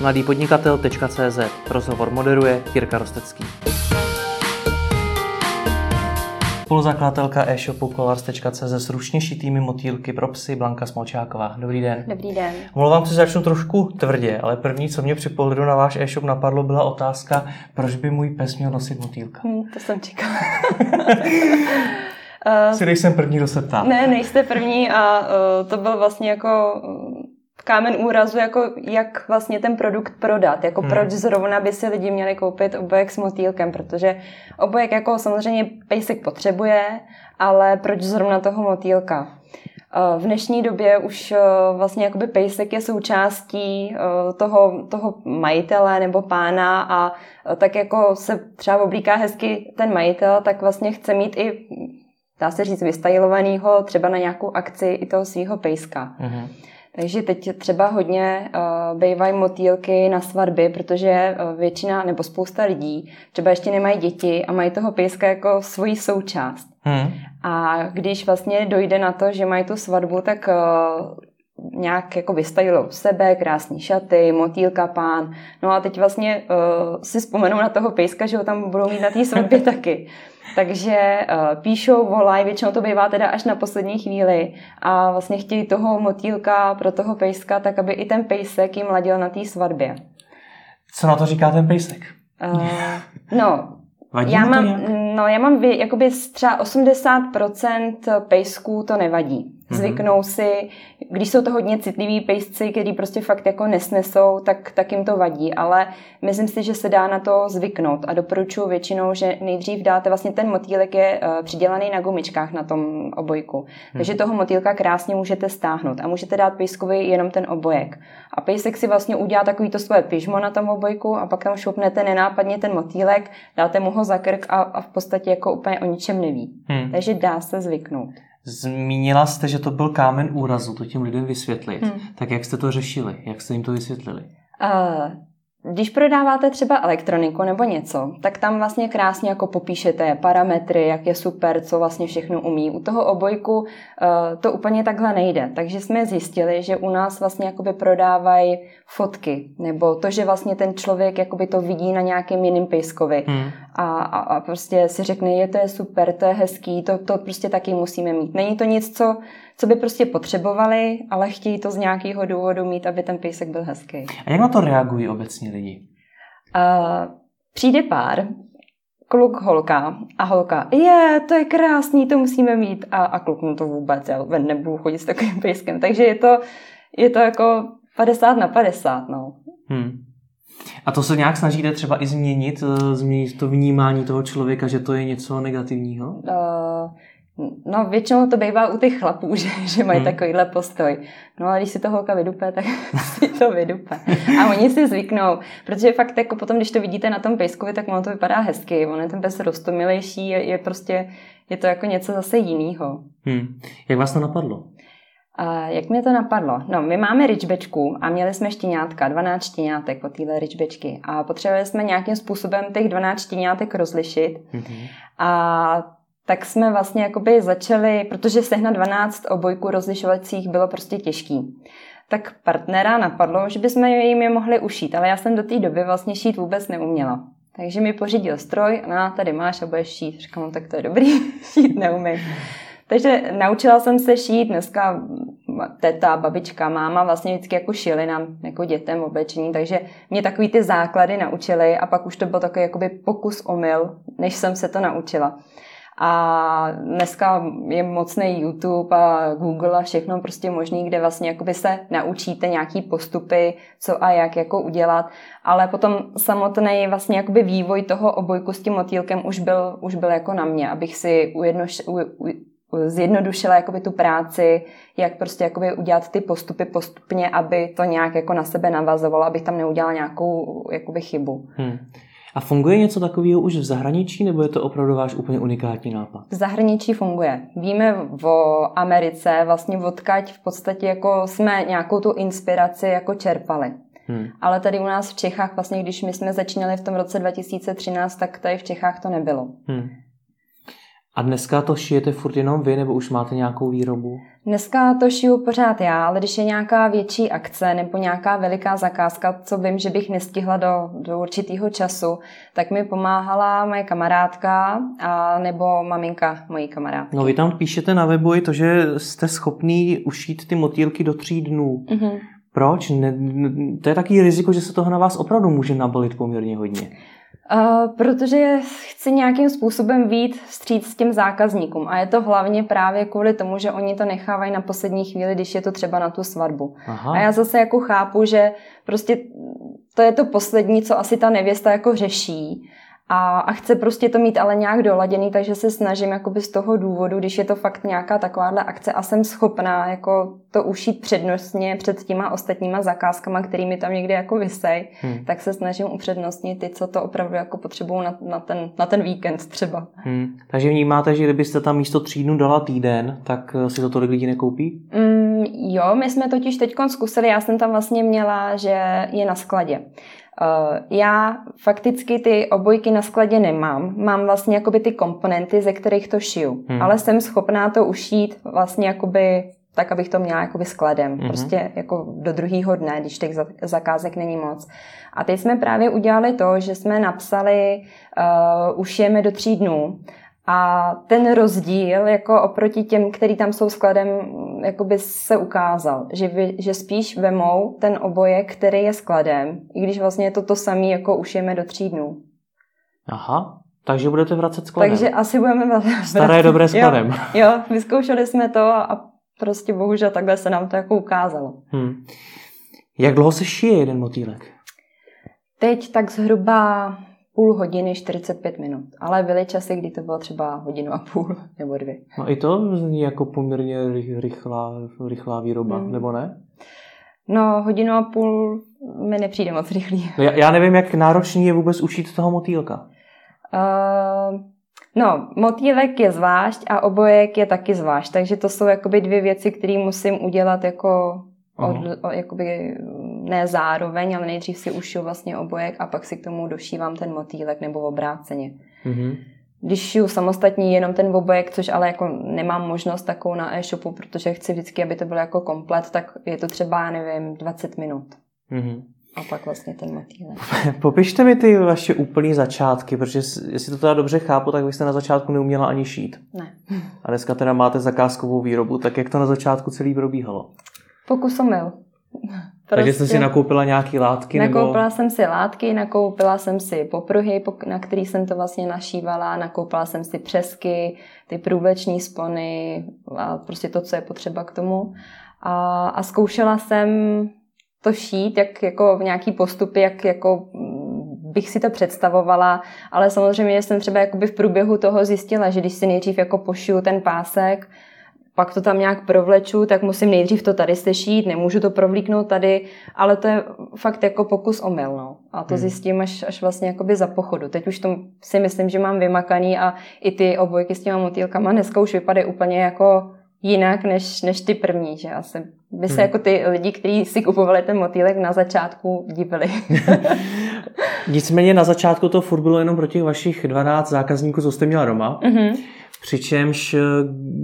mladýpodnikatel.cz Rozhovor moderuje Jirka Rostecký. Spoluzakladatelka e-shopu colars.cz s ručně šitými motýlky pro psy Blanka Smolčáková. Dobrý den. Dobrý den. Omlouvám se, začnu trošku tvrdě, ale první, co mě při pohledu na váš e-shop napadlo, byla otázka, proč by můj pes měl nosit motýlka. Hmm, to jsem čekala. si nejsem první, kdo se ptá. Ne, nejste první a uh, to byl vlastně jako kámen úrazu, jako jak vlastně ten produkt prodat, jako hmm. proč zrovna by si lidi měli koupit obojek s motýlkem, protože obojek jako samozřejmě pejsek potřebuje, ale proč zrovna toho motýlka? V dnešní době už vlastně jakoby pejsek je součástí toho, toho majitele nebo pána a tak jako se třeba oblíká hezky ten majitel, tak vlastně chce mít i dá se říct, vystajilovanýho třeba na nějakou akci i toho svého pejska. Mm-hmm. Takže teď třeba hodně uh, bývají motýlky na svatby, protože uh, většina nebo spousta lidí třeba ještě nemají děti a mají toho pejska jako svoji součást. Hmm. A když vlastně dojde na to, že mají tu svatbu, tak uh, nějak jako vystajilo sebe, krásné šaty, motýlka pán. No a teď vlastně uh, si vzpomenou na toho pejska, že ho tam budou mít na té svatbě taky. Takže uh, píšou, volají, většinou to bývá teda až na poslední chvíli a vlastně chtějí toho motýlka pro toho pejska, tak aby i ten pejsek jim ladil na té svatbě. Co na to říká ten pejsek? Uh, no, Vadí já mám, no, já mám jakoby třeba 80% pejsků to nevadí. Mhm. Zvyknou si, když jsou to hodně citliví pejsci, který prostě fakt jako nesnesou, tak, tak jim to vadí, ale myslím si, že se dá na to zvyknout a doporučuji většinou, že nejdřív dáte, vlastně ten motýlek je uh, přidělaný na gumičkách na tom obojku, hmm. takže toho motýlka krásně můžete stáhnout a můžete dát pejskovi jenom ten obojek. A pejsek si vlastně udělá takový to svoje pyžmo na tom obojku a pak tam šupnete nenápadně ten motýlek, dáte mu ho za krk a, a v podstatě jako úplně o ničem neví. Hmm. Takže dá se zvyknout. Zmínila jste, že to byl kámen úrazu, to těm lidem vysvětlit. Hmm. Tak jak jste to řešili? Jak jste jim to vysvětlili? Uh, když prodáváte třeba elektroniku nebo něco, tak tam vlastně krásně jako popíšete parametry, jak je super, co vlastně všechno umí. U toho obojku uh, to úplně takhle nejde. Takže jsme zjistili, že u nás vlastně jakoby prodávají fotky, nebo to, že vlastně ten člověk jakoby to vidí na nějakém jiném pejskovi. Hmm. A, a, a prostě si řekne, je to je super, to je hezký, to, to prostě taky musíme mít. Není to nic, co co by prostě potřebovali, ale chtějí to z nějakého důvodu mít, aby ten pejsek byl hezký. A jak na to reagují obecně lidi? Uh, přijde pár, kluk, holka a holka, je, to je krásný, to musíme mít a, a kluk mu to vůbec, já ven nebudu chodit s takovým pejskem, takže je to, je to jako 50 na 50, no. Hmm. A to se nějak snažíte třeba i změnit, eh, změnit to vnímání toho člověka, že to je něco negativního? Uh, No většinou to bývá u těch chlapů, že, že mají hmm. takovýhle postoj. No a když si to holka vydupe, tak si to vydupe. A oni si zvyknou, protože fakt jako potom, když to vidíte na tom pejskovi, tak ono to vypadá hezky. On je ten pes rostomilejší, je, je prostě, je to jako něco zase jiného. Hmm. Jak vás to napadlo? A jak mě to napadlo? No, my máme ričbečku a měli jsme štěňátka, 12 štěňátek od téhle ričbečky a potřebovali jsme nějakým způsobem těch 12 štěňátek rozlišit. Mm-hmm. A tak jsme vlastně jakoby začali, protože sehnat 12 obojků rozlišovacích bylo prostě těžký. Tak partnera napadlo, že bychom jim je mohli ušít, ale já jsem do té doby vlastně šít vůbec neuměla. Takže mi pořídil stroj, a no, tady máš a budeš šít. Říkám, no, tak to je dobrý, šít neumím. Takže naučila jsem se šít, dneska teta, babička, máma vlastně vždycky jako šili nám jako dětem oblečení, takže mě takový ty základy naučili a pak už to byl takový jakoby pokus omyl, než jsem se to naučila. A dneska je mocný YouTube a Google a všechno prostě možný, kde vlastně jakoby se naučíte nějaký postupy, co a jak jako udělat. Ale potom samotný vlastně jakoby vývoj toho obojku s tím motýlkem už byl, už byl jako na mě, abych si ujednoš, u, u, zjednodušila jakoby tu práci, jak prostě jakoby udělat ty postupy postupně, aby to nějak jako na sebe navazovalo, abych tam neudělala nějakou jakoby chybu. Hmm. A funguje něco takového už v zahraničí, nebo je to opravdu váš úplně unikátní nápad? V zahraničí funguje. Víme o Americe, vlastně odkaď v podstatě jako jsme nějakou tu inspiraci jako čerpali. Hmm. Ale tady u nás v Čechách, vlastně když my jsme začínali v tom roce 2013, tak tady v Čechách to nebylo. Hmm. A dneska to šijete furt jenom vy, nebo už máte nějakou výrobu? Dneska to šiju pořád já, ale když je nějaká větší akce nebo nějaká veliká zakázka, co vím, že bych nestihla do, do určitého času, tak mi pomáhala moje kamarádka a nebo maminka mojí kamarádky. No vy tam píšete na webu i to, že jste schopný ušít ty motýlky do tří dnů. Mm-hmm. Proč? Ne, to je taký riziko, že se toho na vás opravdu může nabalit poměrně hodně. Uh, protože chci nějakým způsobem vít vstříc s těm zákazníkům a je to hlavně právě kvůli tomu, že oni to nechávají na poslední chvíli, když je to třeba na tu svatbu. Aha. A já zase jako chápu, že prostě to je to poslední, co asi ta nevěsta jako řeší a, a chce prostě to mít ale nějak doladěný, takže se snažím jakoby z toho důvodu, když je to fakt nějaká takováhle akce a jsem schopná jako to ušít přednostně před těma ostatníma zakázkama, kterými tam někde jako vysej, hmm. tak se snažím upřednostnit ty, co to opravdu jako potřebují na, na, ten, na ten víkend třeba. Hmm. Takže vnímáte, že kdybyste tam místo tří dnů dala týden, tak eh, si to tolik lidí nekoupí? Mm, jo, my jsme totiž teď zkusili, já jsem tam vlastně měla, že je na skladě. Eh, já fakticky ty obojky na skladě nemám. Mám vlastně jakoby ty komponenty, ze kterých to šiju. Hmm. Ale jsem schopná to ušít vlastně jakoby tak, abych to měla jakoby skladem. Hmm. Prostě jako do druhého dne, když těch zakázek není moc. A teď jsme právě udělali to, že jsme napsali, uh, ušijeme do tří dnů. A ten rozdíl jako oproti těm, který tam jsou skladem, jakoby se ukázal, že, vy, že spíš vemou ten obojek, který je skladem, i když vlastně je to to samé, jako ušijeme do tří dnů. Aha, takže budete vracet skladem. Takže asi budeme vracet. Staré dobré skladem. Jo, jo, vyzkoušeli jsme to a prostě bohužel takhle se nám to jako ukázalo. Hmm. Jak dlouho se šije jeden motýlek? Teď tak zhruba půl hodiny 45 minut, ale byly časy, kdy to bylo třeba hodinu a půl nebo dvě. No i to zní jako poměrně rychlá, rychlá výroba, hmm. nebo ne? No, hodinu a půl mi nepřijde moc rychlý. No, já, já nevím, jak náročný je vůbec učit toho motýlka. Uh, no, motýlek je zvlášť a obojek je taky zvlášť, takže to jsou jakoby dvě věci, které musím udělat jako od, o, jakoby ne zároveň, ale nejdřív si ušiju vlastně obojek a pak si k tomu došívám ten motýlek nebo obráceně. Mm-hmm. Když šiju samostatně jenom ten obojek, což ale jako nemám možnost takovou na e-shopu, protože chci vždycky, aby to bylo jako komplet, tak je to třeba, nevím, 20 minut. Mm-hmm. A pak vlastně ten motýlek. Popište mi ty vaše úplné začátky, protože jestli to teda dobře chápu, tak vy jste na začátku neuměla ani šít. Ne. A dneska teda máte zakázkovou výrobu, tak jak to na začátku celý probíhalo? Pokus omyl. Prostě Takže jsi si nakoupila nějaké látky? Nakoupila nebo... jsem si látky, nakoupila jsem si popruhy, na který jsem to vlastně našívala, nakoupila jsem si přesky, ty průvleční spony a prostě to, co je potřeba k tomu. A, a zkoušela jsem to šít, jak jako v nějaký postupy, jak jako mm, bych si to představovala, ale samozřejmě jsem třeba jakoby v průběhu toho zjistila, že když si nejdřív jako pošiju ten pásek, pak to tam nějak provleču, tak musím nejdřív to tady sešít, nemůžu to provlíknout tady, ale to je fakt jako pokus omyl, no. A to hmm. zjistím až, až vlastně jakoby za pochodu. Teď už to si myslím, že mám vymakaný a i ty obojky s těma motýlkama dneska už vypadají úplně jako jinak než, než ty první, že asi by se hmm. jako ty lidi, kteří si kupovali ten motýlek na začátku, divili. Nicméně na začátku to furt bylo jenom pro těch vašich 12 zákazníků, co jste měla doma. Mm-hmm. Přičemž eh,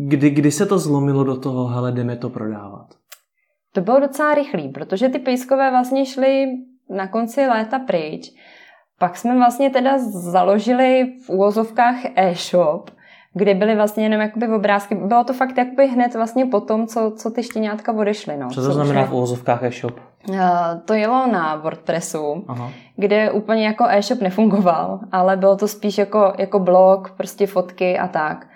kdy, kdy se to zlomilo do toho, hele, jdeme to prodávat? To bylo docela rychlý, protože ty pejskové vlastně šly na konci léta pryč. Pak jsme vlastně teda založili v úvozovkách e-shop, kde byly vlastně jenom jakoby obrázky. Bylo to fakt jakoby hned vlastně po tom, co, co ty štěňátka odešly. No. Co to znamená v úvozovkách e-shop? Uh, to jelo na WordPressu, Aha. kde úplně jako e-shop nefungoval, ale bylo to spíš jako, jako blog, prostě fotky a tak.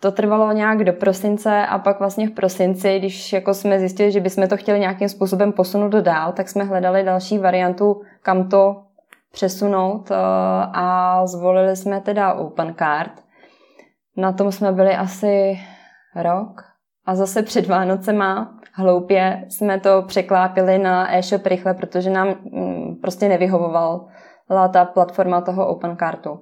To trvalo nějak do prosince a pak vlastně v prosinci, když jako jsme zjistili, že bychom to chtěli nějakým způsobem posunout dál, tak jsme hledali další variantu, kam to přesunout uh, a zvolili jsme teda OpenCard, na tom jsme byli asi rok a zase před Vánocema hloupě jsme to překlápili na e-shop rychle, protože nám mm, prostě nevyhovovala ta platforma toho OpenCartu.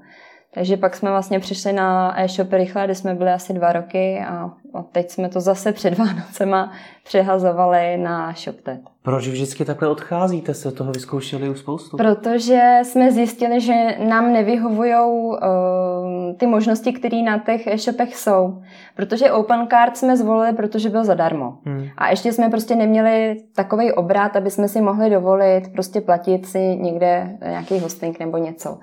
Takže pak jsme vlastně přišli na e-shop rychle, kde jsme byli asi dva roky a, a teď jsme to zase před Vánocema přehazovali na ShopTet. Proč vždycky takhle odcházíte? Se toho vyzkoušeli už spoustu? Protože jsme zjistili, že nám nevyhovují uh, ty možnosti, které na těch e-shopech jsou. Protože Open Card jsme zvolili, protože byl zadarmo. Hmm. A ještě jsme prostě neměli takový obrat, aby jsme si mohli dovolit prostě platit si někde nějaký hosting nebo něco.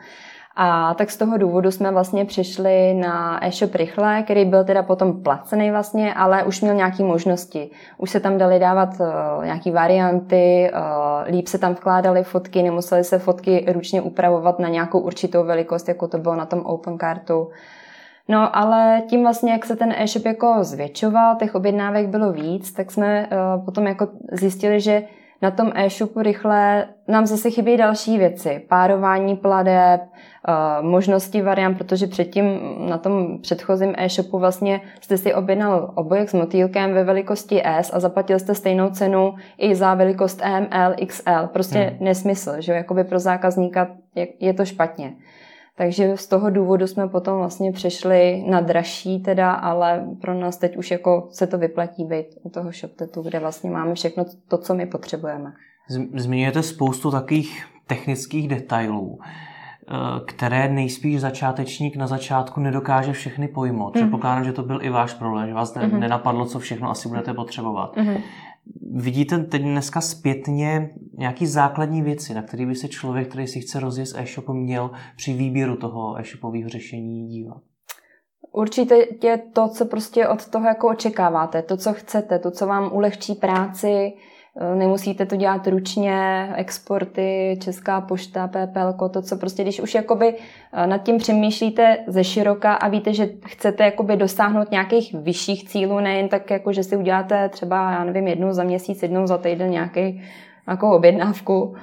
A tak z toho důvodu jsme vlastně přišli na e-shop Rychle, který byl teda potom placený vlastně, ale už měl nějaké možnosti. Už se tam dali dávat eh, nějaké varianty, uh, líp se tam vkládaly fotky, nemuseli se fotky ručně upravovat na nějakou určitou velikost, jako to bylo na tom Open Cartu. No ale tím vlastně, jak se ten e-shop jako zvětšoval, těch objednávek bylo víc, tak jsme uh, potom jako zjistili, že na tom e-shopu rychle nám zase chybí další věci. Párování pladeb, eh, možnosti variant, protože předtím na tom předchozím e-shopu vlastně jste si objednal obojek s motýlkem ve velikosti S a zaplatil jste stejnou cenu i za velikost M, L, XL. Prostě hmm. nesmysl, že jakoby pro zákazníka je to špatně. Takže z toho důvodu jsme potom vlastně přešli na dražší teda, ale pro nás teď už jako se to vyplatí být u toho ShopTetu, kde vlastně máme všechno to, co my potřebujeme. Zmiňujete spoustu takových technických detailů, eh, které nejspíš začátečník na začátku nedokáže všechny pojmout. Mm. Předpokládám, že to byl i váš problém, že vás mm-hmm. nenapadlo, co všechno asi budete potřebovat. Mm-hmm. Vidíte teď dneska zpětně nějaký základní věci, na které by se člověk, který si chce rozjet e-shopu, měl při výběru toho e-shopového řešení dívat? Určitě to, co prostě od toho jako očekáváte, to, co chcete, to, co vám ulehčí práci, nemusíte to dělat ručně, exporty, Česká pošta, PPL, to, co prostě, když už jakoby eh, nad tím přemýšlíte ze široka a víte, že chcete jakoby dosáhnout nějakých vyšších cílů, nejen tak, jako, že si uděláte třeba, já nevím, jednou za měsíc, jednou za týden nějaký, nějakou objednávku,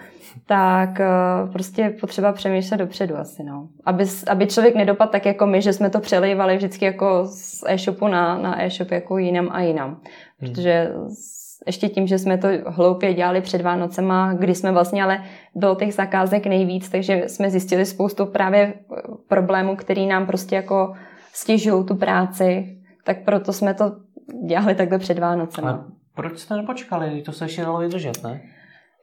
tak eh, prostě potřeba přemýšlet dopředu asi, no. Aby, aby člověk nedopadl tak jako my, že jsme to přelejvali vždycky jako z e-shopu na, na e-shop jako jinam a jinam. Hmm. Protože ještě tím, že jsme to hloupě dělali před Vánocema, kdy jsme vlastně ale bylo těch zakázek nejvíc, takže jsme zjistili spoustu právě eh, problémů, který nám prostě jako stěžují tu práci, tak proto jsme to dělali takhle před Vánocema. Ale proč jste nepočkali? To se ještě dalo vydržet, ne?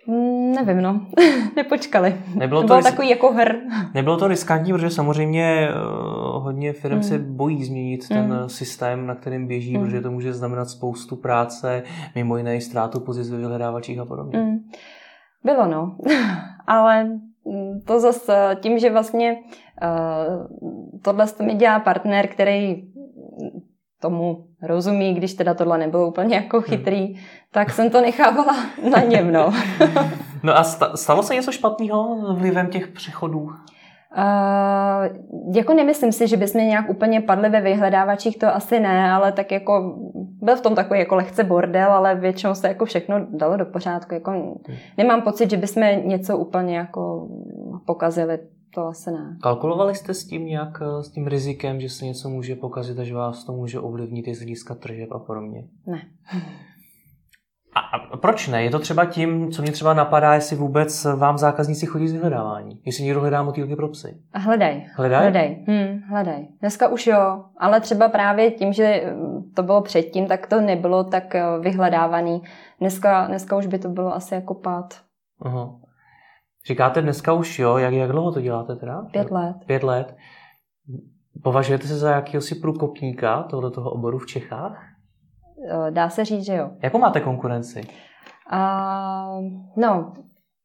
Mm, nevím, no. Nepočkali. Nebylo to, to bylo takový jako hr. Nebylo to riskantní, protože samozřejmě uh, hodně firm mm. se bojí změnit ten mm. systém, na kterým běží, mm. protože to může znamenat spoustu práce, mimo jiné i ztrátu pozic ve vyhledávačích a podobně. Mm. Bylo, no. Ale mm, to zase tím, že vlastně uh, tohle mi dělá partner, který tomu rozumí, když teda tohle nebylo úplně jako hmm. chytrý, hmm. tak jsem to nechávala na něm, no. no a stalo se něco špatného vlivem těch přechodů? Uh, jako nemyslím si, že bychom nějak úplně padli ve vyhledávačích, to asi ne, ale tak jako byl v tom takový jako lehce bordel, ale většinou se jako všechno dalo do pořádku. Jako hmm. nemám pocit, že bychom něco úplně jako pokazili to asi ne. Kalkulovali jste s tím nějak, eh, s tím rizikem, že se něco může pokazit a že vás to může ovlivnit i z hlediska tržeb a podobně? Ne. A, a proč ne? Je to třeba tím, co mě třeba napadá, jestli vůbec vám zákazníci chodí z vyhledávání? Jestli někdo hledá motýlky pro psy? Hledaj. Hledaj? Hledaj. Hm, hledaj. Dneska už jo, ale třeba právě tím, že to bylo předtím, tak to nebylo tak eh, vyhledávaný. Dneska, dneska už by to bylo asi jako pád. Aha. Říkáte dneska už jo, jak, jak dlouho to děláte teda? Pět let. Pět let. Považujete se za jakýhosi průkopníka tohoto toho oboru v Čechách? Dá se říct, že jo. Jakou máte konkurenci? Uh, no,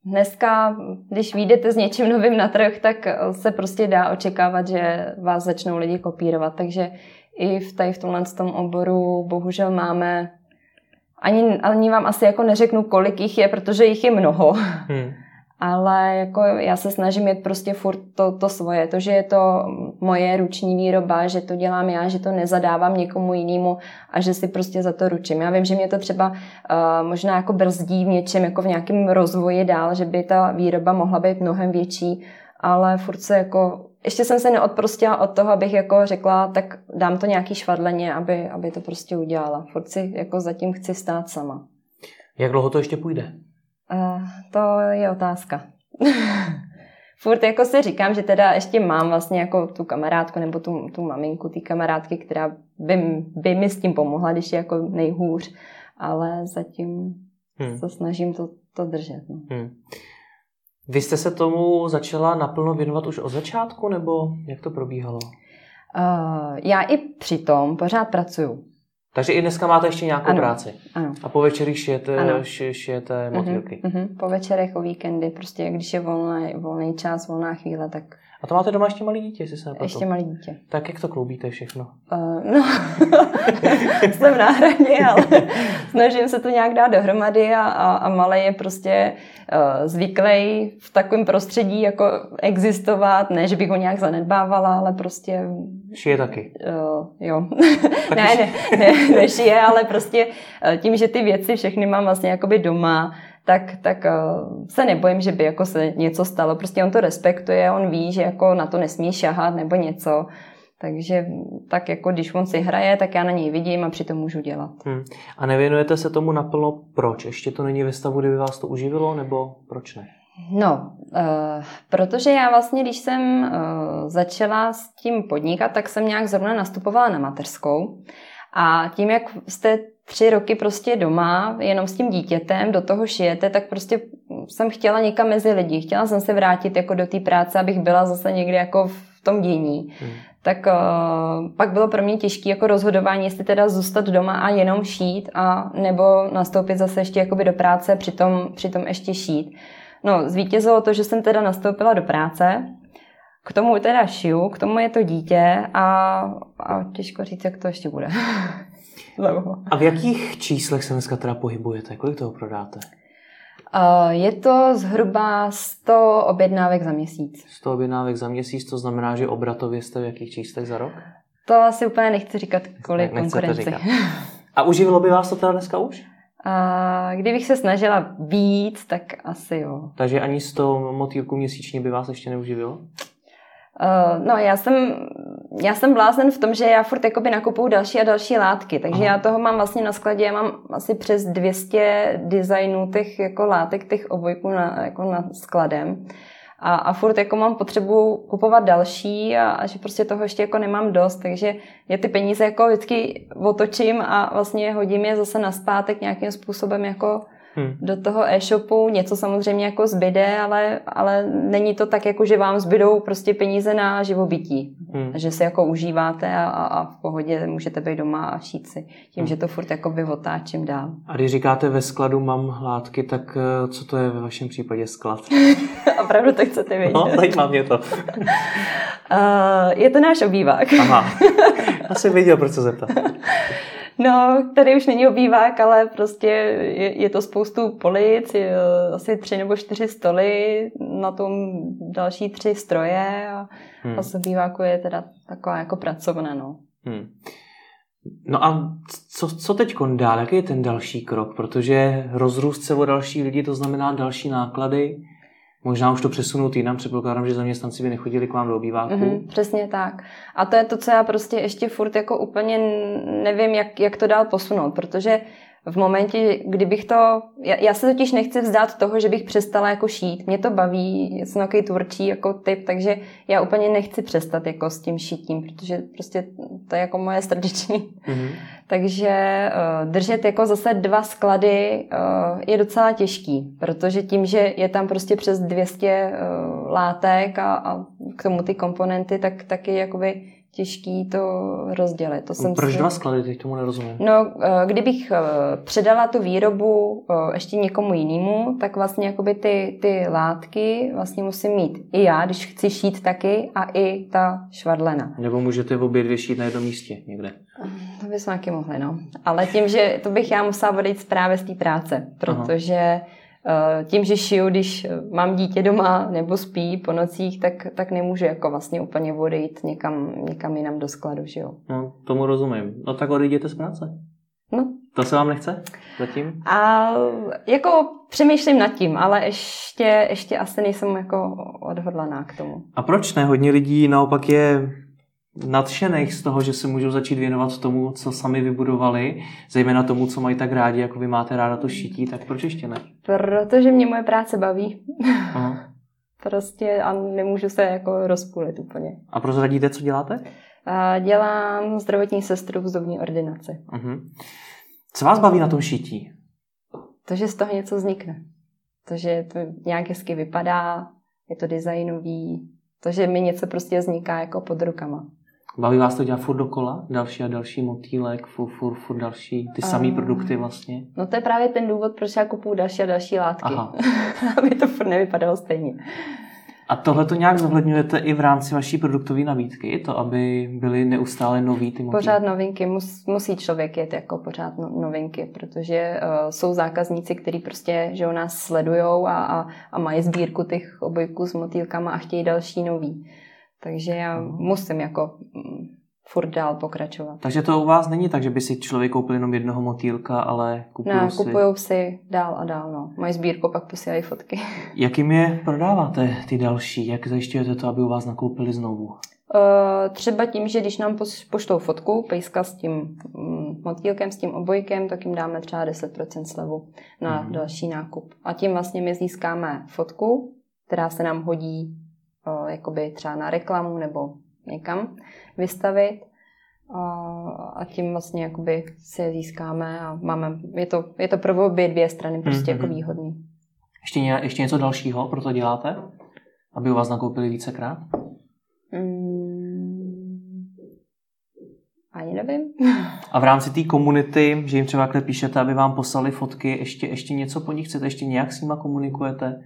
dneska, když vyjdete s něčím novým na trh, tak se prostě dá očekávat, že vás začnou lidi kopírovat. Takže i v, tady v tomhle tom oboru bohužel máme ani, ani vám asi jako neřeknu, kolik jich je, protože jich je mnoho. Hmm ale jako já se snažím mít prostě furt to, to svoje, to, že je to moje ruční výroba, že to dělám já, že to nezadávám někomu jinému a že si prostě za to ručím. Já vím, že mě to třeba uh, možná jako brzdí v něčem, jako v nějakém rozvoji dál, že by ta výroba mohla být mnohem větší, ale furt se jako, ještě jsem se neodprostila od toho, abych jako řekla, tak dám to nějaký švadleně, aby, aby to prostě udělala. Furt si jako zatím chci stát sama. Jak dlouho to ještě půjde? Uh, to je otázka. furt jako si říkám, že teda ještě mám vlastně jako tu kamarádku nebo tu, tu maminku té kamarádky, která by, by mi s tím pomohla, když je jako nejhůř, ale zatím hmm. se snažím to, to držet. No. Hmm. Vy jste se tomu začala naplno věnovat už od začátku, nebo jak to probíhalo? Uh, já i přitom pořád pracuju. Takže i dneska máte ještě nějakou ano, práci. Ano. A po večerech šijete, ano. šijete motýlky. Uh-huh, uh-huh. Po večerech, o víkendy, prostě když je volný, volný čas, volná chvíle, tak a to máte doma ještě malý dítě, jestli se nepletu. Ještě malý dítě. Tak jak to kloubíte všechno? Uh, no, jsem na hraně, ale snažím se to nějak dát dohromady a, a, a malý je prostě uh, zvyklý v takovém prostředí jako existovat, ne, že bych ho nějak zanedbávala, ale prostě... Šije taky? Uh, jo. ne, ne, ne, nešije, ale prostě uh, tím, že ty věci všechny mám vlastně jakoby doma, tak, tak uh, se nebojím, že by jako se něco stalo. Prostě on to respektuje, on ví, že jako na to nesmí šahat nebo něco. Takže tak jako když on si hraje, tak já na něj vidím a přitom můžu dělat. Hmm. A nevěnujete se tomu naplno proč? Ještě to není ve stavu, kdyby vás to uživilo, nebo proč ne? No, uh, protože já vlastně, když jsem uh, začala s tím podnikat, tak jsem nějak zrovna nastupovala na mateřskou. A tím, jak jste tři roky prostě doma, jenom s tím dítětem, do toho šijete, tak prostě jsem chtěla někam mezi lidi. Chtěla jsem se vrátit jako do té práce, abych byla zase někdy jako v tom dění. Hmm. Tak uh, pak bylo pro mě těžké jako rozhodování, jestli teda zůstat doma a jenom šít, a nebo nastoupit zase ještě jakoby do práce, přitom, přitom ještě šít. No, zvítězilo to, že jsem teda nastoupila do práce, k tomu teda šiju, k tomu je to dítě a, a těžko říct, jak to ještě bude. A v jakých číslech se dneska teda pohybujete? Kolik toho prodáte? Uh, je to zhruba 100 objednávek za měsíc. 100 objednávek za měsíc, to znamená, že obratově jste v jakých číslech za rok? To asi úplně nechci říkat kvůli ne, konkurenci. Říkat. A uživilo by vás to teda dneska už? A kdybych se snažila víc, tak asi jo. Takže ani 100 motýlků měsíčně by vás ještě neuživilo? Uh, no, já jsem, já jsem blázen v tom, že já furt jakoby nakupuju další a další látky, takže Aha. já toho mám vlastně na skladě, já mám asi přes 200 designů těch jako látek, těch obojků na, jako na skladem. A, a furt jako mám potřebu kupovat další a, a že prostě toho ještě jako nemám dost, takže já ty peníze jako vždycky otočím a vlastně hodím je zase na zpátek nějakým způsobem jako hmm. do toho e-shopu. Něco samozřejmě jako zbyde, ale, ale není to tak, jako že vám zbydou prostě peníze na živobytí. Hmm. Že si jako užíváte a, a v pohodě můžete být doma a šít si. Tím, hmm. že to furt jako otáčím dál. A když říkáte ve skladu mám látky, tak eh, co to je ve vašem případě sklad? Opravdu to chcete vědět. No, zajímá mě to. Uh, je to náš obývák. Aha, asi věděl, proč se zeptat. No, tady už není obývák, ale prostě je, je to spoustu polic, je asi tři nebo čtyři stoly, na tom další tři stroje a, hmm. a z obýváku je teda taková jako pracovna, no. Hmm. No a co, co teď dál? Jaký je ten další krok? Protože rozrůst se o další lidi, to znamená další náklady. Možná už to přesunout jinam, předpokládám, že zaměstnanci by nechodili k vám do obýváku. Mm-hmm, přesně tak. A to je to, co já prostě ještě furt jako úplně nevím, jak, jak to dál posunout, protože v momentě, kdybych to... Já, já se totiž nechci vzdát toho, že bych přestala jako šít. Mě to baví, jsem takový tvůrčí jako typ, takže já úplně nechci přestat jako s tím šitím, protože prostě to je jako moje srdeční. Mm-hmm. takže uh, držet jako zase dva sklady uh, je docela těžký, protože tím, že je tam prostě přes 200 uh, látek a, a k tomu ty komponenty, tak taky jakoby těžký to rozdělit. To jsem Proč si... dva sklady, teď tomu nerozumím. No, eh, kdybych eh, předala tu výrobu eh, ještě někomu jinému, tak vlastně jakoby ty, ty látky vlastně musím mít i já, když chci šít taky a i ta švadlena. Nebo můžete v obě dvě šít na jednom místě někde. To bychom taky mohli, no. Ale tím, že to bych já musela odejít právě z té práce, protože Aha tím, že šiju, když mám dítě doma nebo spí po nocích, tak, tak nemůžu jako vlastně úplně odejít někam, někam jinam do skladu, že jo. No, tomu rozumím. No tak odejděte z práce. No. To se vám nechce zatím? A jako přemýšlím nad tím, ale ještě, ještě asi nejsem jako odhodlaná k tomu. A proč ne? Hodně lidí naopak je nadšených z toho, že se můžou začít věnovat tomu, co sami vybudovali, zejména tomu, co mají tak rádi, jako vy máte ráda to šití, tak proč ještě ne? Protože mě moje práce baví. Aha. prostě a nemůžu se jako rozpůlit úplně. A prozradíte, co děláte? A dělám zdravotní sestru v zubní ordinaci. Uh-huh. Co vás baví na tom šití? To, že z toho něco vznikne. To, že to nějak hezky vypadá, je to designový, to, že mi něco prostě vzniká jako pod rukama. Baví vás to dělat furt dokola? Další a další motýlek, furt, furt, furt další, ty samé produkty vlastně? No to je právě ten důvod, proč já kupuju další a další látky. Aby to furt nevypadalo stejně. A tohle to nějak zohledňujete i v rámci vaší produktové nabídky, to, aby byly neustále nový ty motýlky? Pořád novinky, mus, musí člověk jet jako pořád no, novinky, protože uh, jsou zákazníci, kteří prostě, že u nás sledujou a, a, a mají sbírku těch obojků s motýlkama a chtějí další nový. Takže já musím jako mm, furt dál pokračovat. Takže to u vás není tak, že by si člověk koupil jenom jednoho motýlka, ale kupují ne, si... kupují si dál a dál, no. Mají sbírku, pak posílají fotky. Jakým je prodáváte ty další? Jak zajišťujete to, aby u vás nakoupili znovu? Uh, třeba tím, že když nám poštou fotku, pejska s tím mm, motýlkem, s tím obojkem, tak jim dáme třeba 10% slevu na mm. další nákup. A tím vlastně my získáme fotku, která se nám hodí jakoby třeba na reklamu nebo někam vystavit a tím vlastně jakoby si je získáme a máme, je to, je to pro obě dvě strany prostě mm-hmm. jako výhodný. Ještě, ně, ještě něco dalšího pro to děláte? Aby u vás nakoupili vícekrát? Mm, ani nevím. A v rámci té komunity, že jim třeba píšete, aby vám poslali fotky, ještě, ještě něco po nich chcete, ještě nějak s nima komunikujete?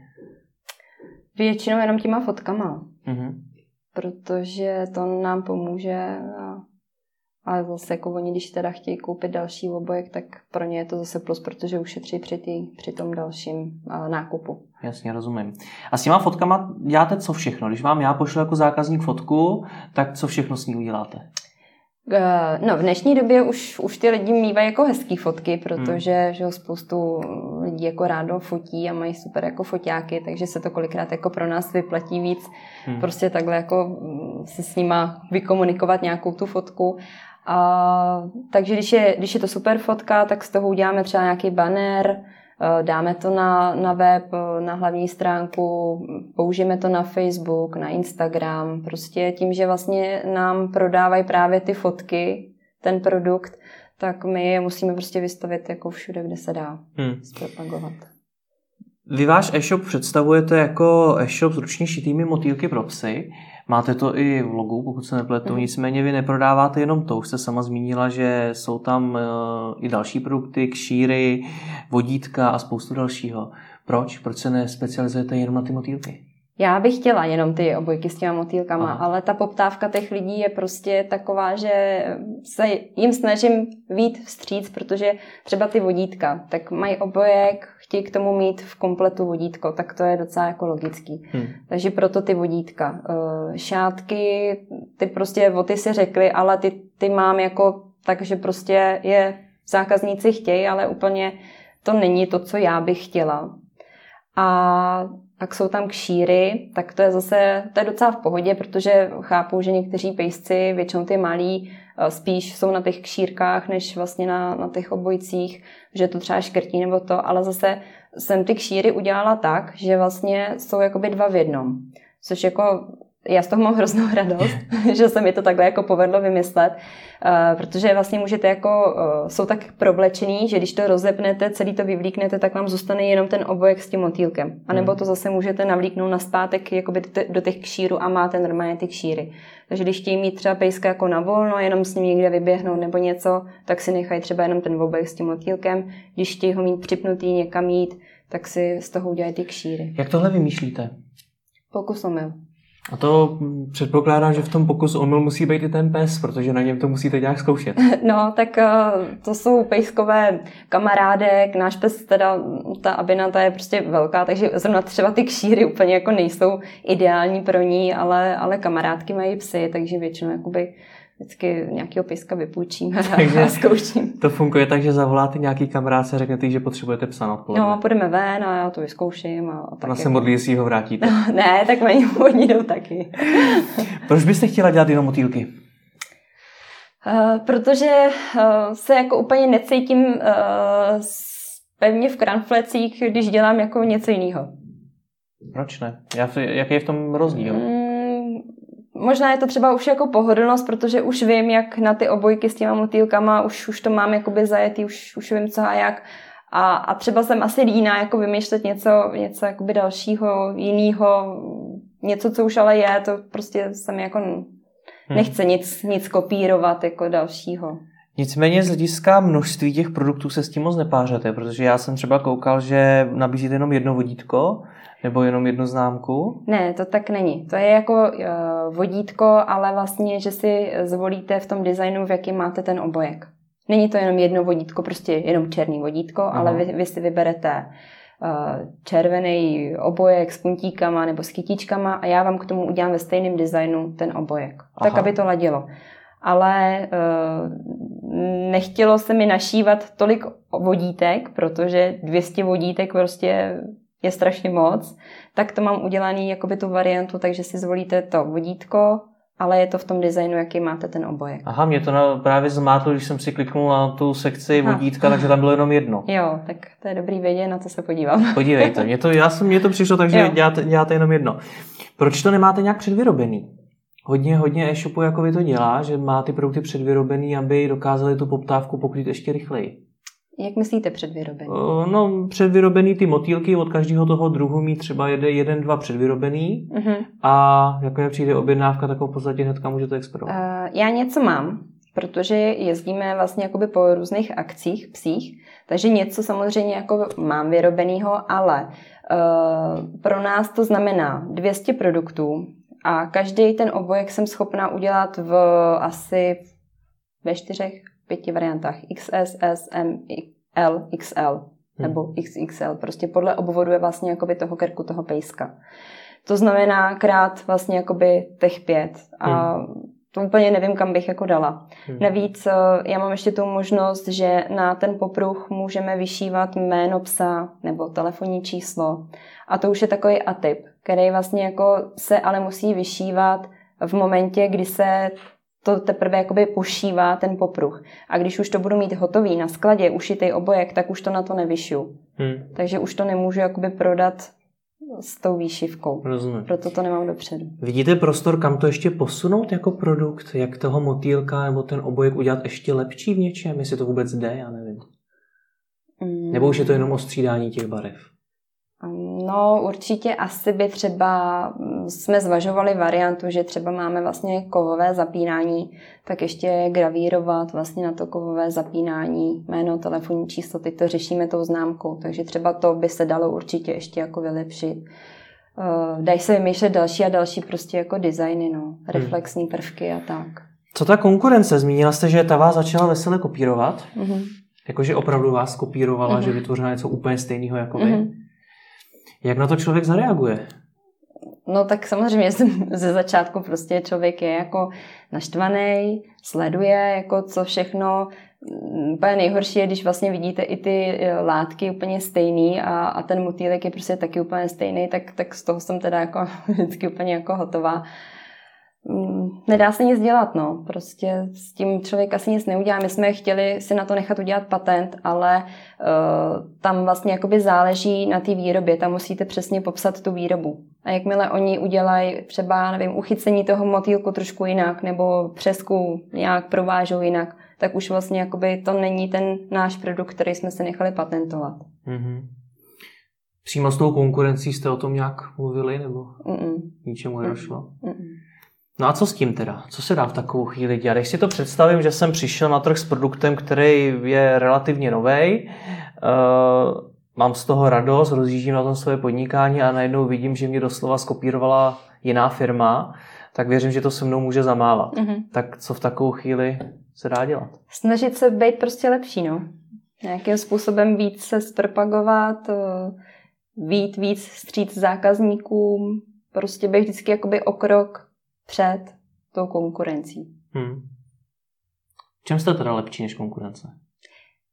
Většinou jenom těma fotkama. Mm-hmm. Protože to nám pomůže a, a zase jako oni, když teda chtějí koupit další obojek, tak pro ně je to zase plus, protože ušetří při, tý, při tom dalším a, nákupu. Jasně, rozumím. A s těma fotkama děláte co všechno? Když vám já pošlu jako zákazník fotku, tak co všechno s ní uděláte? Eh, no, v dnešní době už, už ty lidi mývají jako hezký fotky, protože hmm. že spoustu lidí jako rádo fotí a mají super jako foťáky, takže se to kolikrát jako pro nás vyplatí víc hmm. prostě takhle jako mm, se s nima vykomunikovat nějakou tu fotku. A, takže když je, když je to super fotka, tak z toho uděláme třeba nějaký banner, dáme to na, na web, eh, na hlavní stránku, použijeme to na Facebook, na Instagram. Prostě tím, že vlastně nám prodávají právě ty fotky, ten produkt, tak my je musíme prostě vystavit jako všude, kde se dá hmm. zpropagovat. Vy váš e-shop představujete jako e-shop s ručně šitými motýlky pro psy. Máte to i v logu, pokud se nepletu, mm. nicméně vy neprodáváte jenom to. Už jste sama zmínila, že jsou tam uh, i další produkty, kšíry, vodítka a spoustu dalšího. Proč? Proč se nespecializujete jenom na ty motýlky? Já bych chtěla jenom ty obojky s těma motýlkama, Aha. ale ta poptávka těch lidí je prostě taková, že se jim snažím vít vstříc, protože třeba ty vodítka, tak mají obojek, chtějí k tomu mít v kompletu vodítko, tak to je docela jako logický. Hmm. Takže proto ty vodítka. Eh, šátky, ty prostě o ty si řekli, ale ty, ty mám jako tak, že prostě je zákazníci chtějí, ale úplně to není to, co já bych chtěla. A pak jsou tam kšíry, tak to je zase, to je docela v pohodě, protože chápu, že někteří pejsci, většinou ty malí, spíš jsou na těch kšírkách, než vlastně na, na těch obojcích, že to třeba škrtí nebo to, ale zase jsem ty kšíry udělala tak, že vlastně jsou jakoby dva v jednom. Což jako já z toho mám hroznou radost, že se mi to takhle jako povedlo vymyslet, uh, protože vlastně můžete jako, uh, jsou tak provlečený, že když to rozepnete, celý to vyvlíknete, tak vám zůstane jenom ten obojek s tím motýlkem. A nebo hmm. to zase můžete navlíknout na zpátek jakoby do těch kšírů a máte normálně ty kšíry. Takže když chtějí mít třeba pejska jako na volno, jenom s ním někde vyběhnout nebo něco, tak si nechají třeba jenom ten obojek s tím motýlkem. Když chtějí ho mít připnutý někam jít, tak si z toho udělají ty kšíry. Jak tohle vymýšlíte? Pokus omyl. A to předpokládám, že v tom pokus omyl musí být i ten pes, protože na něm to musíte nějak zkoušet. No, tak eh, to jsou pejskové kamarádek. Náš pes, teda ta abina, ta je prostě velká, takže zrovna třeba ty kšíry úplně jako nejsou ideální pro ní, ale, ale kamarádky mají psy, takže většinou jakoby vždycky nějakého pejska vypůjčíme Takže a zkouším. To funguje tak, že zavoláte nějaký kamarád a řeknete, že potřebujete psa na odpoledne. No, půjdeme ven a já to vyzkouším. A tak Ona se modlí, jestli ho vrátíte. No, ne, tak oni, oni jdou taky. Proč byste chtěla dělat jenom motýlky? Uh, protože uh, se jako úplně necítím uh, pevně v kranflecích, když dělám jako něco jiného. Proč ne? Jaký je v tom rozdíl? Mm, možná je to třeba už jako pohodlnost, protože už vím, jak na ty obojky s těma motýlkama, už, už to mám jakoby zajetý, už, už vím co a jak. A, a třeba jsem asi líná jako vymýšlet něco, něco jakoby dalšího, jiného, něco, co už ale je, to prostě jsem jako hmm. nechce nic, nic kopírovat jako dalšího. Nicméně z hlediska množství těch produktů se s tím moc nepářete, protože já jsem třeba koukal, že nabízíte jenom jedno vodítko nebo jenom jednu známku. Ne, to tak není. To je jako uh, vodítko, ale vlastně, že si zvolíte v tom designu, v jaký máte ten obojek. Není to jenom jedno vodítko, prostě jenom černý vodítko, Aha. ale vy, vy si vyberete uh, červený obojek s puntíkama nebo s kytičkama a já vám k tomu udělám ve stejném designu ten obojek. Aha. Tak, aby to ladilo. Ale uh, nechtělo se mi našívat tolik vodítek, protože 200 vodítek prostě je strašně moc, tak to mám udělaný jakoby tu variantu, takže si zvolíte to vodítko, ale je to v tom designu, jaký máte ten obojek. Aha, mě to na, právě zmátlo, když jsem si kliknul na tu sekci Aha. vodítka, takže tam bylo jenom jedno. Jo, tak to je dobrý vědět, na to se podívám. Podívejte, mě to, já jsem, mě to přišlo tak, že děláte, děláte jenom jedno. Proč to nemáte nějak předvyrobený? Hodně, hodně e-shopů jako vy to dělá, že má ty produkty předvyrobený, aby dokázali tu poptávku pokrýt ještě rychleji. Jak myslíte předvyrobený? No, předvyrobený ty motýlky od každého toho druhu mít třeba jeden, jeden dva předvyrobený uh-huh. a jakmile přijde objednávka, tak ho v podstatě hnedka můžete expedovat. Uh, já něco mám, protože jezdíme vlastně jakoby po různých akcích psích, takže něco samozřejmě jako mám vyrobeného, ale uh, pro nás to znamená 200 produktů a každý ten obojek jsem schopná udělat v asi ve čtyřech pěti variantách. XS, S, M, L, XL hmm. nebo XXL. Prostě podle obvodu je vlastně jakoby toho krku, toho pejska. To znamená krát vlastně jakoby těch pět. A hmm. To úplně nevím, kam bych jako dala. Hmm. Navíc eh, já mám ještě tu možnost, že na ten popruh můžeme vyšívat jméno psa nebo telefonní číslo. A to už je takový atyp, který vlastně jako se ale musí vyšívat v momentě, kdy se to teprve jakoby pošívá ten popruh. A když už to budu mít hotový na skladě, ušitý obojek, tak už to na to nevyšiju. Hmm. Takže už to nemůžu jakoby prodat s tou výšivkou. Rozumím. Proto to nemám dopředu. Vidíte prostor, kam to ještě posunout jako produkt? Jak toho motýlka nebo ten obojek udělat ještě lepší v něčem? Jestli to vůbec jde, já nevím. Mm. Nebo už je to jenom o střídání těch barev? No, určitě asi by třeba jsme zvažovali variantu, že třeba máme vlastně kovové zapínání, tak ještě gravírovat vlastně na to kovové zapínání jméno, telefonní číslo, teď to řešíme tou známkou, takže třeba to by se dalo určitě ještě jako vylepšit. Uh, dají se vymýšlet další a další prostě jako designy, no, hmm. reflexní prvky a tak. Co ta konkurence? Zmínila jste, že ta vás začala vesele kopírovat? Mm-hmm. Jakože opravdu vás kopírovala, mm-hmm. že vytvořila něco úplně stejného jako vy? Mm-hmm. Jak na to člověk zareaguje? No tak samozřejmě ze začátku prostě člověk je jako naštvaný, sleduje jako co všechno. Úplně nejhorší je, když vlastně vidíte i ty e, látky úplně stejný a, a ten motýlek je prostě taky úplně stejný, tak, tak z toho jsem teda jako vždycky úplně jako hotová. Mm, nedá se nic dělat, no. Prostě s tím člověk asi nic neudělá. My jsme chtěli si na to nechat udělat patent, ale uh, tam vlastně jakoby záleží na té výrobě. Tam musíte přesně popsat tu výrobu. A jakmile oni udělají třeba, nevím, uchycení toho motýlku trošku jinak, nebo přesku nějak provážou jinak, tak už vlastně jakoby to není ten náš produkt, který jsme si nechali patentovat. Mm-hmm. Přímo s tou konkurencí jste o tom nějak mluvili, nebo Mm-mm. ničemu nedošlo? Mm-mm. No a co s tím teda? Co se dá v takovou chvíli dělat? Když si to představím, že jsem přišel na trh s produktem, který je relativně nový, uh, mám z toho radost, rozjíždím na tom své podnikání a najednou vidím, že mě doslova skopírovala jiná firma, tak věřím, že to se mnou může zamávat. Mm-hmm. Tak co v takovou chvíli se dá dělat? Snažit se být prostě lepší, no. Nějakým způsobem víc se zpropagovat, eh, víc víc stříct zákazníkům, prostě být vždycky jakoby o krok před tou konkurencí. Hmm. V čem jste teda lepší než konkurence?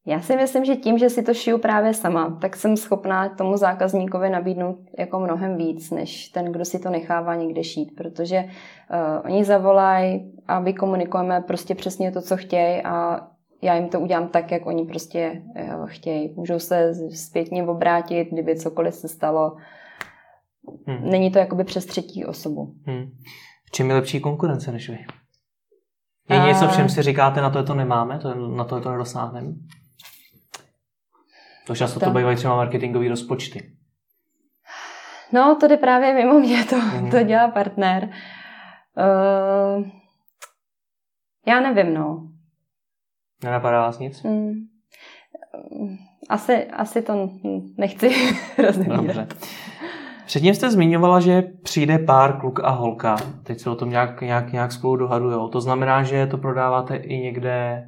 Já si myslím, že tím, že si to šiju právě sama, tak jsem schopná tomu zákazníkovi nabídnout jako mnohem víc, než ten, kdo si to nechává někde šít, protože uh, oni zavolají a vykomunikujeme prostě přesně to, co chtějí a já jim to udělám tak, jak oni prostě uh, chtějí. Můžou se zpětně obrátit, kdyby cokoliv se stalo Hmm. Není to jakoby přes třetí osobu. Hmm. V čem je lepší konkurence než vy? Je A... něco, v čem si říkáte, na to je to nemáme, to na to je to nedosáhneme? To často to, to bývají třeba marketingové rozpočty. No, to jde právě mimo mě, to, mm. to dělá partner. Uh, já nevím, no. Nenapadá vás nic? Mm. Asi, asi to nechci rozebírat. Dobře. Předtím jste zmiňovala, že přijde pár, kluk a holka. Teď se o tom nějak, nějak, nějak spolu dohadujou. To znamená, že to prodáváte i někde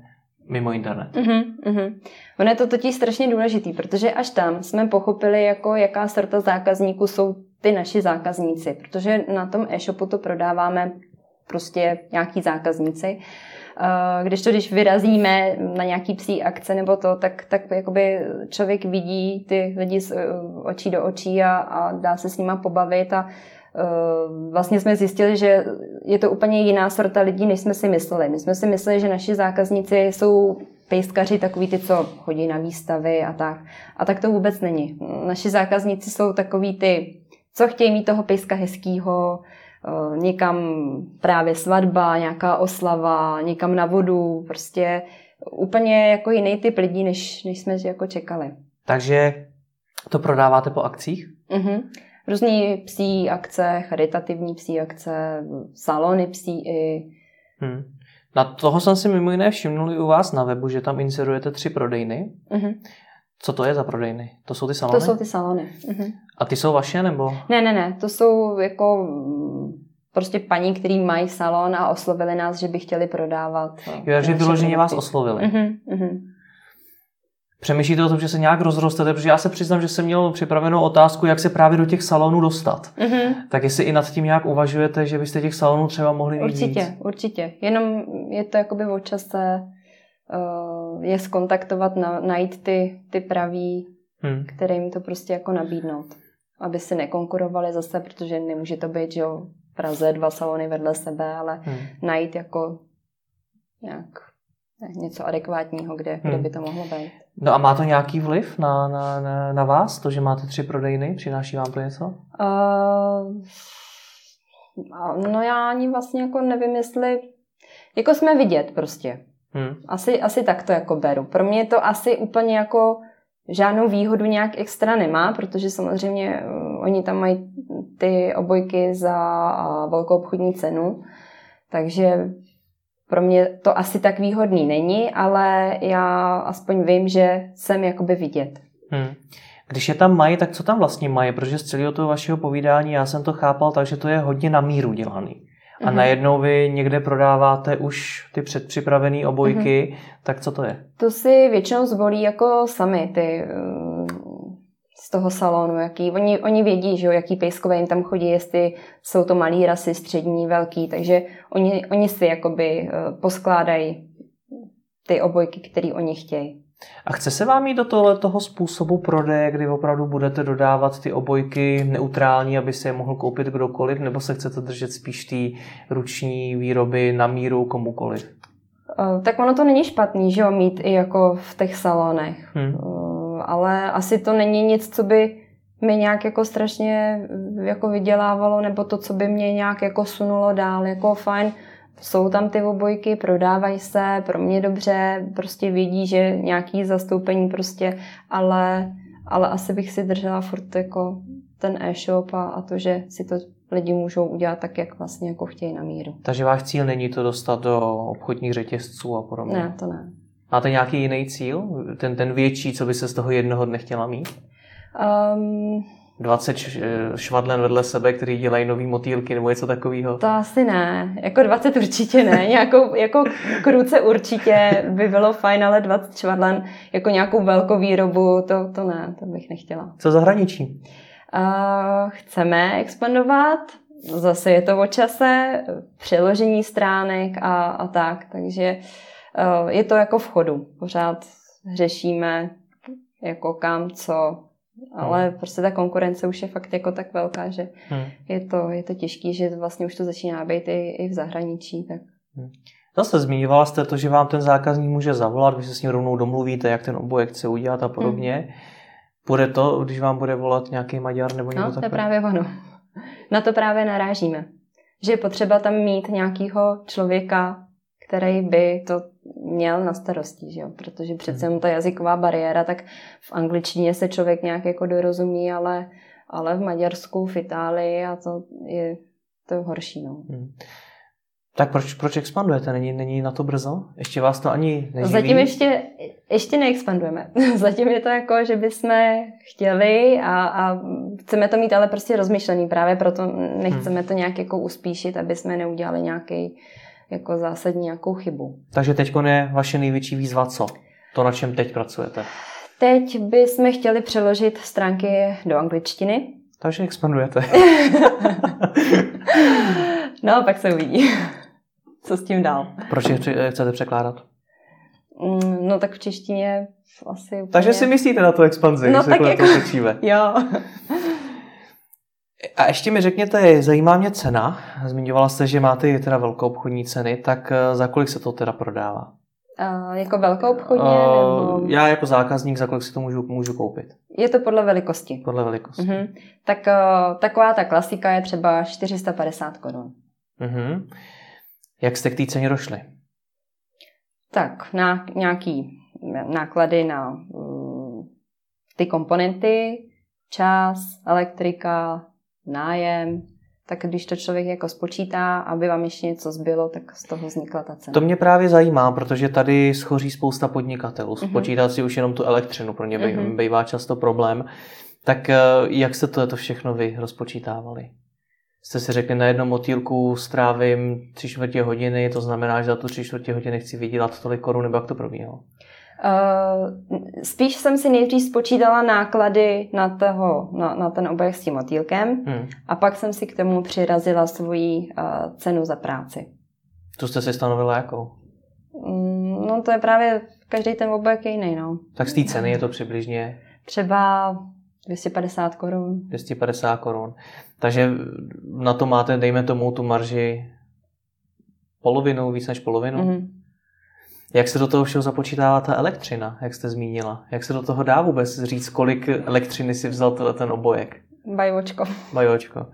mimo internet. Uh-huh, uh-huh. Ono je to totiž strašně důležitý, protože až tam jsme pochopili, jako jaká sorta zákazníků jsou ty naši zákazníci, protože na tom e-shopu to prodáváme prostě nějaký zákazníci. Když to, když vyrazíme na nějaký psí akce nebo to, tak, tak jakoby člověk vidí ty lidi z očí do očí a, a dá se s nima pobavit a Eh, vlastně jsme zjistili, že je to úplně jiná sorta lidí, než jsme si mysleli. My jsme si mysleli, že naši zákazníci jsou pejskaři, takový ty, co chodí na výstavy a tak. A tak to vůbec není. Naši zákazníci jsou takový ty, co chtějí mít toho pejska hezkýho, eh, někam právě svatba, nějaká oslava, někam na vodu, prostě úplně jako jiný typ lidí, než, než jsme jako čekali. Takže to prodáváte po akcích? Uh-huh různý psí akce, charitativní psí akce, salony psí i. Hmm. Na toho jsem si mimo jiné všimnul i u vás na webu, že tam inserujete tři prodejny. Uh-huh. Co to je za prodejny? To jsou ty salony? To jsou ty salony. Uh-huh. A ty jsou vaše nebo? Ne, ne, ne. To jsou jako mm, prostě paní, který mají salon a oslovili nás, že by chtěli prodávat. Jo, takže vyloženě vás oslovili. Uh-huh, uh-huh. Přemýšlíte o tom, že se nějak rozrostete, protože já se přiznám, že jsem měl připravenou otázku, jak se právě do těch salonů dostat. Mm-hmm. Tak jestli i nad tím nějak uvažujete, že byste těch salonů třeba mohli mít Určitě, víc? určitě. Jenom je to jakoby o čase je skontaktovat, na, najít ty, ty praví, hmm. které jim to prostě jako nabídnout. Aby si nekonkurovali zase, protože nemůže to být, že jo, v Praze dva salony vedle sebe, ale hmm. najít jako nějak něco adekvátního, kde, hmm. kde by to mohlo být. No a má to nějaký vliv na, na, na, na vás, to, že máte tři prodejny? Přináší vám to něco? Uh, no já ani vlastně jako nevím, jestli... Jako jsme vidět prostě. Hmm. Asi, asi tak to jako beru. Pro mě to asi úplně jako žádnou výhodu nějak extra nemá, protože samozřejmě uh, oni tam mají ty obojky za velkou obchodní cenu, takže pro mě to asi tak výhodný není, ale já aspoň vím, že jsem jakoby vidět. Hmm. Když je tam mají, tak co tam vlastně mají? Protože z celého toho vašeho povídání já jsem to chápal tak, že to je hodně na míru dělaný. A mm-hmm. najednou vy někde prodáváte už ty předpřipravené obojky, mm-hmm. tak co to je? To si většinou zvolí jako sami ty z toho salonu, jaký, oni, oni vědí, že jo, jaký pejskové jim tam chodí, jestli jsou to malý rasy, střední, velký, takže oni, oni si jakoby eh, poskládají ty obojky, které oni chtějí. A chce se vám jít do tohle toho způsobu prodeje, kdy opravdu budete dodávat ty obojky neutrální, aby se je mohl koupit kdokoliv, nebo se chcete držet spíš té ruční výroby na míru komukoliv? Eh, tak ono to není špatný, že jo, mít i jako v těch salonech. Hmm. Eh, ale asi to není nic, co by mi nějak jako strašně jako vydělávalo, nebo to, co by mě nějak jako sunulo dál, jako fajn, jsou tam ty obojky, prodávají se, pro mě dobře, prostě vědí, že nějaký zastoupení prostě, ale, ale asi bych si držela furt jako ten e-shop a, a to, že si to lidi můžou udělat tak, jak vlastně jako chtějí na míru. Takže váš cíl není to dostat do obchodních řetězců a podobně? Ne, to ne. Máte nějaký jiný cíl? Ten, ten větší, co by se z toho jednoho dne chtěla mít? Um, 20 švadlen vedle sebe, který dělají nový motýlky nebo něco takového? To asi ne. Jako 20 určitě ne. Nějakou, jako kruce určitě by bylo fajn, ale 20 švadlen jako nějakou velkou výrobu, to, to ne, to bych nechtěla. Co zahraničí? Uh, chceme expandovat, zase je to o čase, přeložení stránek a, a tak, takže uh, Eh, je to jako v chodu. Pořád řešíme jako kam, co, ale hmm. prostě ta konkurence už je fakt jako tak velká, že hmm. je, to, je to těžký, že vlastně už to začíná být i, i v zahraničí. Tak. Hmm. Zase zmiňovala jste to, že vám ten zákazník může zavolat, vy se s ním rovnou domluvíte, jak ten obojek chce udělat a podobně. Hmm. Bude to, když vám bude volat nějaký Maďar nebo někdo no, to je právě ono. Na to právě narážíme. Že je potřeba tam mít nějakého člověka, který by to měl na starosti, že jo? protože přece jenom ta jazyková bariéra, tak v angličtině se člověk nějak jako dorozumí, ale, ale v Maďarsku, v Itálii a to je to horší. No. Hmm. Tak proč, proč expandujete? Není, není na to brzo? Ještě vás to ani neživí? Zatím ještě, ještě neexpandujeme. Zatím je to jako, že bychom chtěli a, a chceme to mít ale prostě rozmyšlený. Právě proto nechceme hmm. to nějak jako uspíšit, aby jsme neudělali nějaký jako zásadní nějakou chybu. Takže teď je vaše největší výzva co? To, na čem teď pracujete? Teď bychom chtěli přeložit stránky do angličtiny. Takže expandujete. no, pak se uvidí, co s tím dál. Proč je chcete překládat? Mm, no tak v češtině asi úplně... Takže si myslíte na tu expanzi, no, tak jako... to Jo. A ještě mi řekněte, zajímá mě cena. Zmiňovala jste, že máte teda velkou obchodní ceny, tak eh, za kolik se to teda prodává? Uh, jako velkou obchodně? Uh, nebo... Já jako zákazník, za kolik si to můžu, můžu koupit? Je to podle velikosti. Podle velikosti. Uh-huh. Tak uh, taková ta klasika je třeba 450 korun. Uh-huh. Jak jste k té ceně došli? Tak, na nějaký náklady na uh, ty komponenty, čas, elektrika, nájem, tak když to člověk jako spočítá, aby vám ještě něco zbylo, tak z toho vznikla ta cena. To mě právě zajímá, protože tady schoří spousta podnikatelů. Mhm. Spočítat mm-hmm. si už jenom tu elektřinu, pro ně mm-hmm. bývá často problém. Tak eh, jak se to, to všechno vy rozpočítávali? Jste si řekli, na jednom motýlku strávím tři čtvrtě hodiny, to znamená, že za tu tři čtvrtě hodiny chci vydělat tolik korun, nebo jak to probíhalo? Uh, spíš jsem si nejdřív spočítala náklady na, toho, na, na ten obojek s tím motýlkem hmm. a pak jsem si k tomu přirazila svoji uh, cenu za práci. To jste si stanovila jakou? Um, no to je právě, každý ten obojek je jiný, no. Tak z té ceny je to přibližně? Třeba 250 korun. 250 korun. Takže na to máte, dejme tomu, tu marži polovinu, víc než polovinu? Mm-hmm. Jak se do toho všeho započítává ta elektřina, jak jste zmínila? Jak se do toho dá vůbec říct, kolik elektřiny si vzal ten obojek? Bajočko. Bajočko.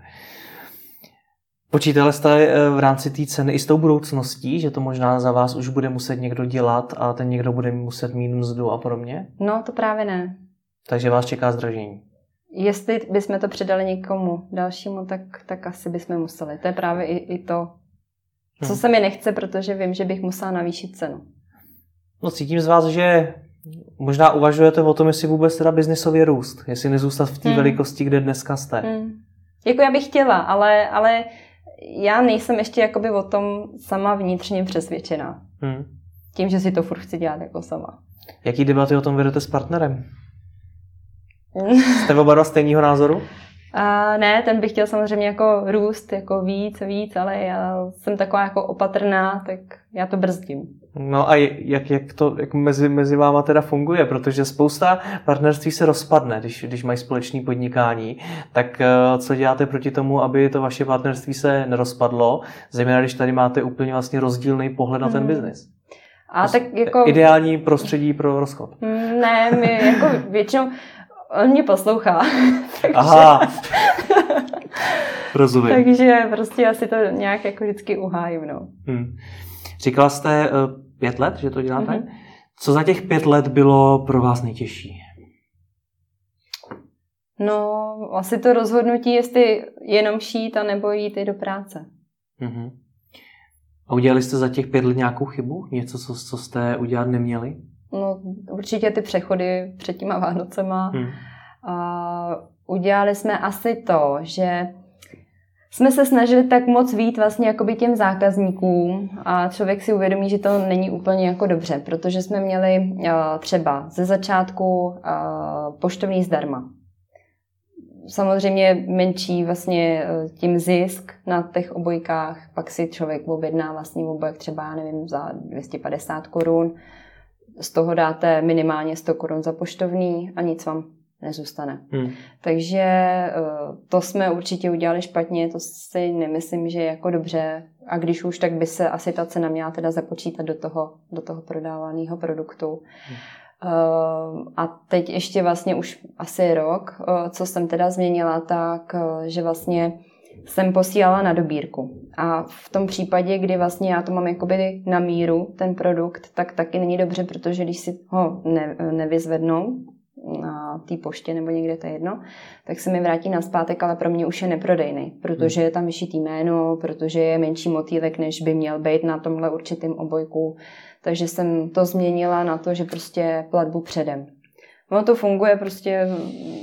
Počítali jste eh, v rámci té ceny i s tou budoucností, že to možná za vás už bude muset někdo dělat a ten někdo bude muset mít mzdu a podobně? No, to právě ne. Takže vás čeká zdražení. Jestli bychom to předali někomu dalšímu, tak, tak asi bychom museli. To je právě i, i to, co hmm. se mi nechce, protože vím, že bych musela navýšit cenu. No cítím z vás, že možná uvažujete o tom, jestli vůbec teda biznisově růst, jestli nezůstat v té hmm. velikosti, kde dneska jste. Hmm. Jako já bych chtěla, ale, ale já nejsem ještě jakoby o tom sama vnitřně přesvědčená. Hmm. Tím, že si to furt chci dělat jako sama. Jaký debaty o tom vedete s partnerem? Jste oba dva stejného názoru? A ne, ten by chtěl samozřejmě jako růst, jako víc, víc, ale já jsem taková jako opatrná, tak já to brzdím. No a jak, jak to jak mezi, mezi váma teda funguje? Protože spousta partnerství se rozpadne, když, když mají společné podnikání. Tak eh, co děláte proti tomu, aby to vaše partnerství se nerozpadlo? Zejména, když tady máte úplně vlastně rozdílný pohled na ten hmm. biznis. A tak jako... Ideální prostředí pro rozchod. Hmm, ne, my jako většinou On mě poslouchá. takže... Aha. Rozumím. takže prostě asi to nějak jako vždycky uhájím, no. Hmm. Říkala jste uh, pět let, že to děláte? Mm-hmm. Co za těch pět let bylo pro vás nejtěžší? No, asi to rozhodnutí, jestli jenom šít a nebo jít i do práce. Mm-hmm. A udělali jste za těch pět let nějakou chybu? Něco, co, co jste udělat neměli? No, určitě ty přechody před těma Vánocema. Hmm. A udělali jsme asi to, že jsme se snažili tak moc vít vlastně jakoby těm zákazníkům a člověk si uvědomí, že to není úplně jako dobře, protože jsme měli třeba ze začátku poštovní zdarma. Samozřejmě menší vlastně uh, tím zisk na těch obojkách, pak si člověk objedná vlastní obojek třeba, nevím, za 250 korun, z toho dáte minimálně 100 korun za poštovní a nic vám nezůstane. Hmm. Takže eh, to jsme určitě udělali špatně, to si nemyslím, že je jako dobře. A když už, tak by se asi ta cena měla teda započítat do toho, do toho prodávaného produktu. Hmm. A teď ještě vlastně už asi rok, eh, co jsem teda změnila, tak že vlastně jsem posílala na dobírku. A v tom případě, kdy vlastně já to mám jakoby na míru, ten produkt, tak taky není dobře, protože když si ho ne, nevyzvednou na té poště nebo někde, to je jedno, tak se mi vrátí na zpátek, ale pro mě už je neprodejný, protože je tam vyšitý jméno, protože je menší motýlek, než by měl být na tomhle určitým obojku. Takže jsem to změnila na to, že prostě platbu předem. Ono to funguje, prostě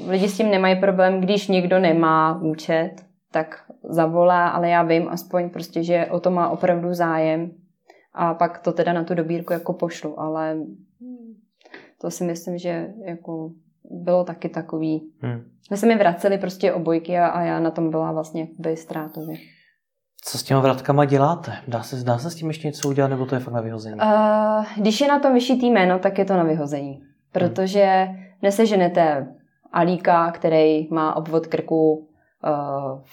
lidi s tím nemají problém, když někdo nemá účet, tak zavolá, ale já vím aspoň prostě, že o to má opravdu zájem a pak to teda na tu dobírku jako pošlu, ale to si myslím, že jako bylo taky takový. Hmm. My se mi vraceli prostě obojky a, a já na tom byla vlastně jakoby ztrátově. Co s těma vratkama děláte? Dá se, dá se s tím ještě něco udělat, nebo to je fakt na vyhození? Uh, když je na tom vyšitý jméno, tak je to na vyhození. Protože hmm. neseženete alíka, který má obvod krku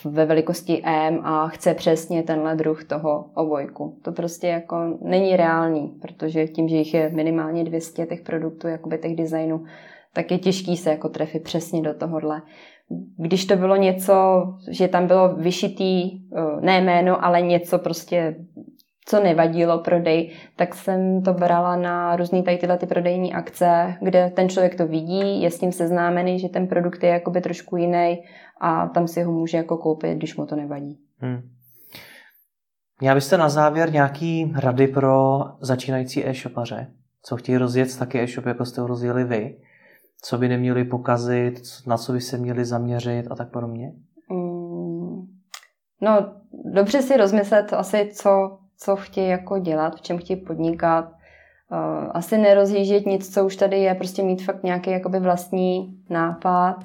ve velikosti M a chce přesně tenhle druh toho obojku. To prostě jako není reálný, protože tím, že jich je minimálně 200 těch produktů, jakoby těch designů, tak je těžký se jako trefit přesně do tohohle. Když to bylo něco, že tam bylo vyšitý, uh, ne jméno, ale něco prostě co nevadilo prodej, tak jsem to brala na různé tady tyhle ty prodejní akce, kde ten člověk to vidí, je s tím seznámený, že ten produkt je jakoby trošku jiný a tam si ho může jako koupit, když mu to nevadí. Hmm. Měla byste na závěr nějaký rady pro začínající e-shopaře? Co chtějí rozjet taky e-shop, jako jste ho rozjeli vy? Co by neměli pokazit, na co by se měli zaměřit a tak podobně? Mm, no, dobře si rozmyslet asi, co, co chtějí jako dělat, v čem chtějí podnikat. Uh, asi nerozjíždět nic, co už tady je, prostě mít fakt nějaký jakoby vlastní nápad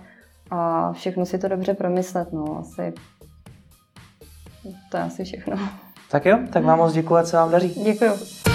a všechno si to dobře promyslet, no, asi to je asi všechno. Tak jo, tak vám moc děkuji, co vám daří. Děkuji.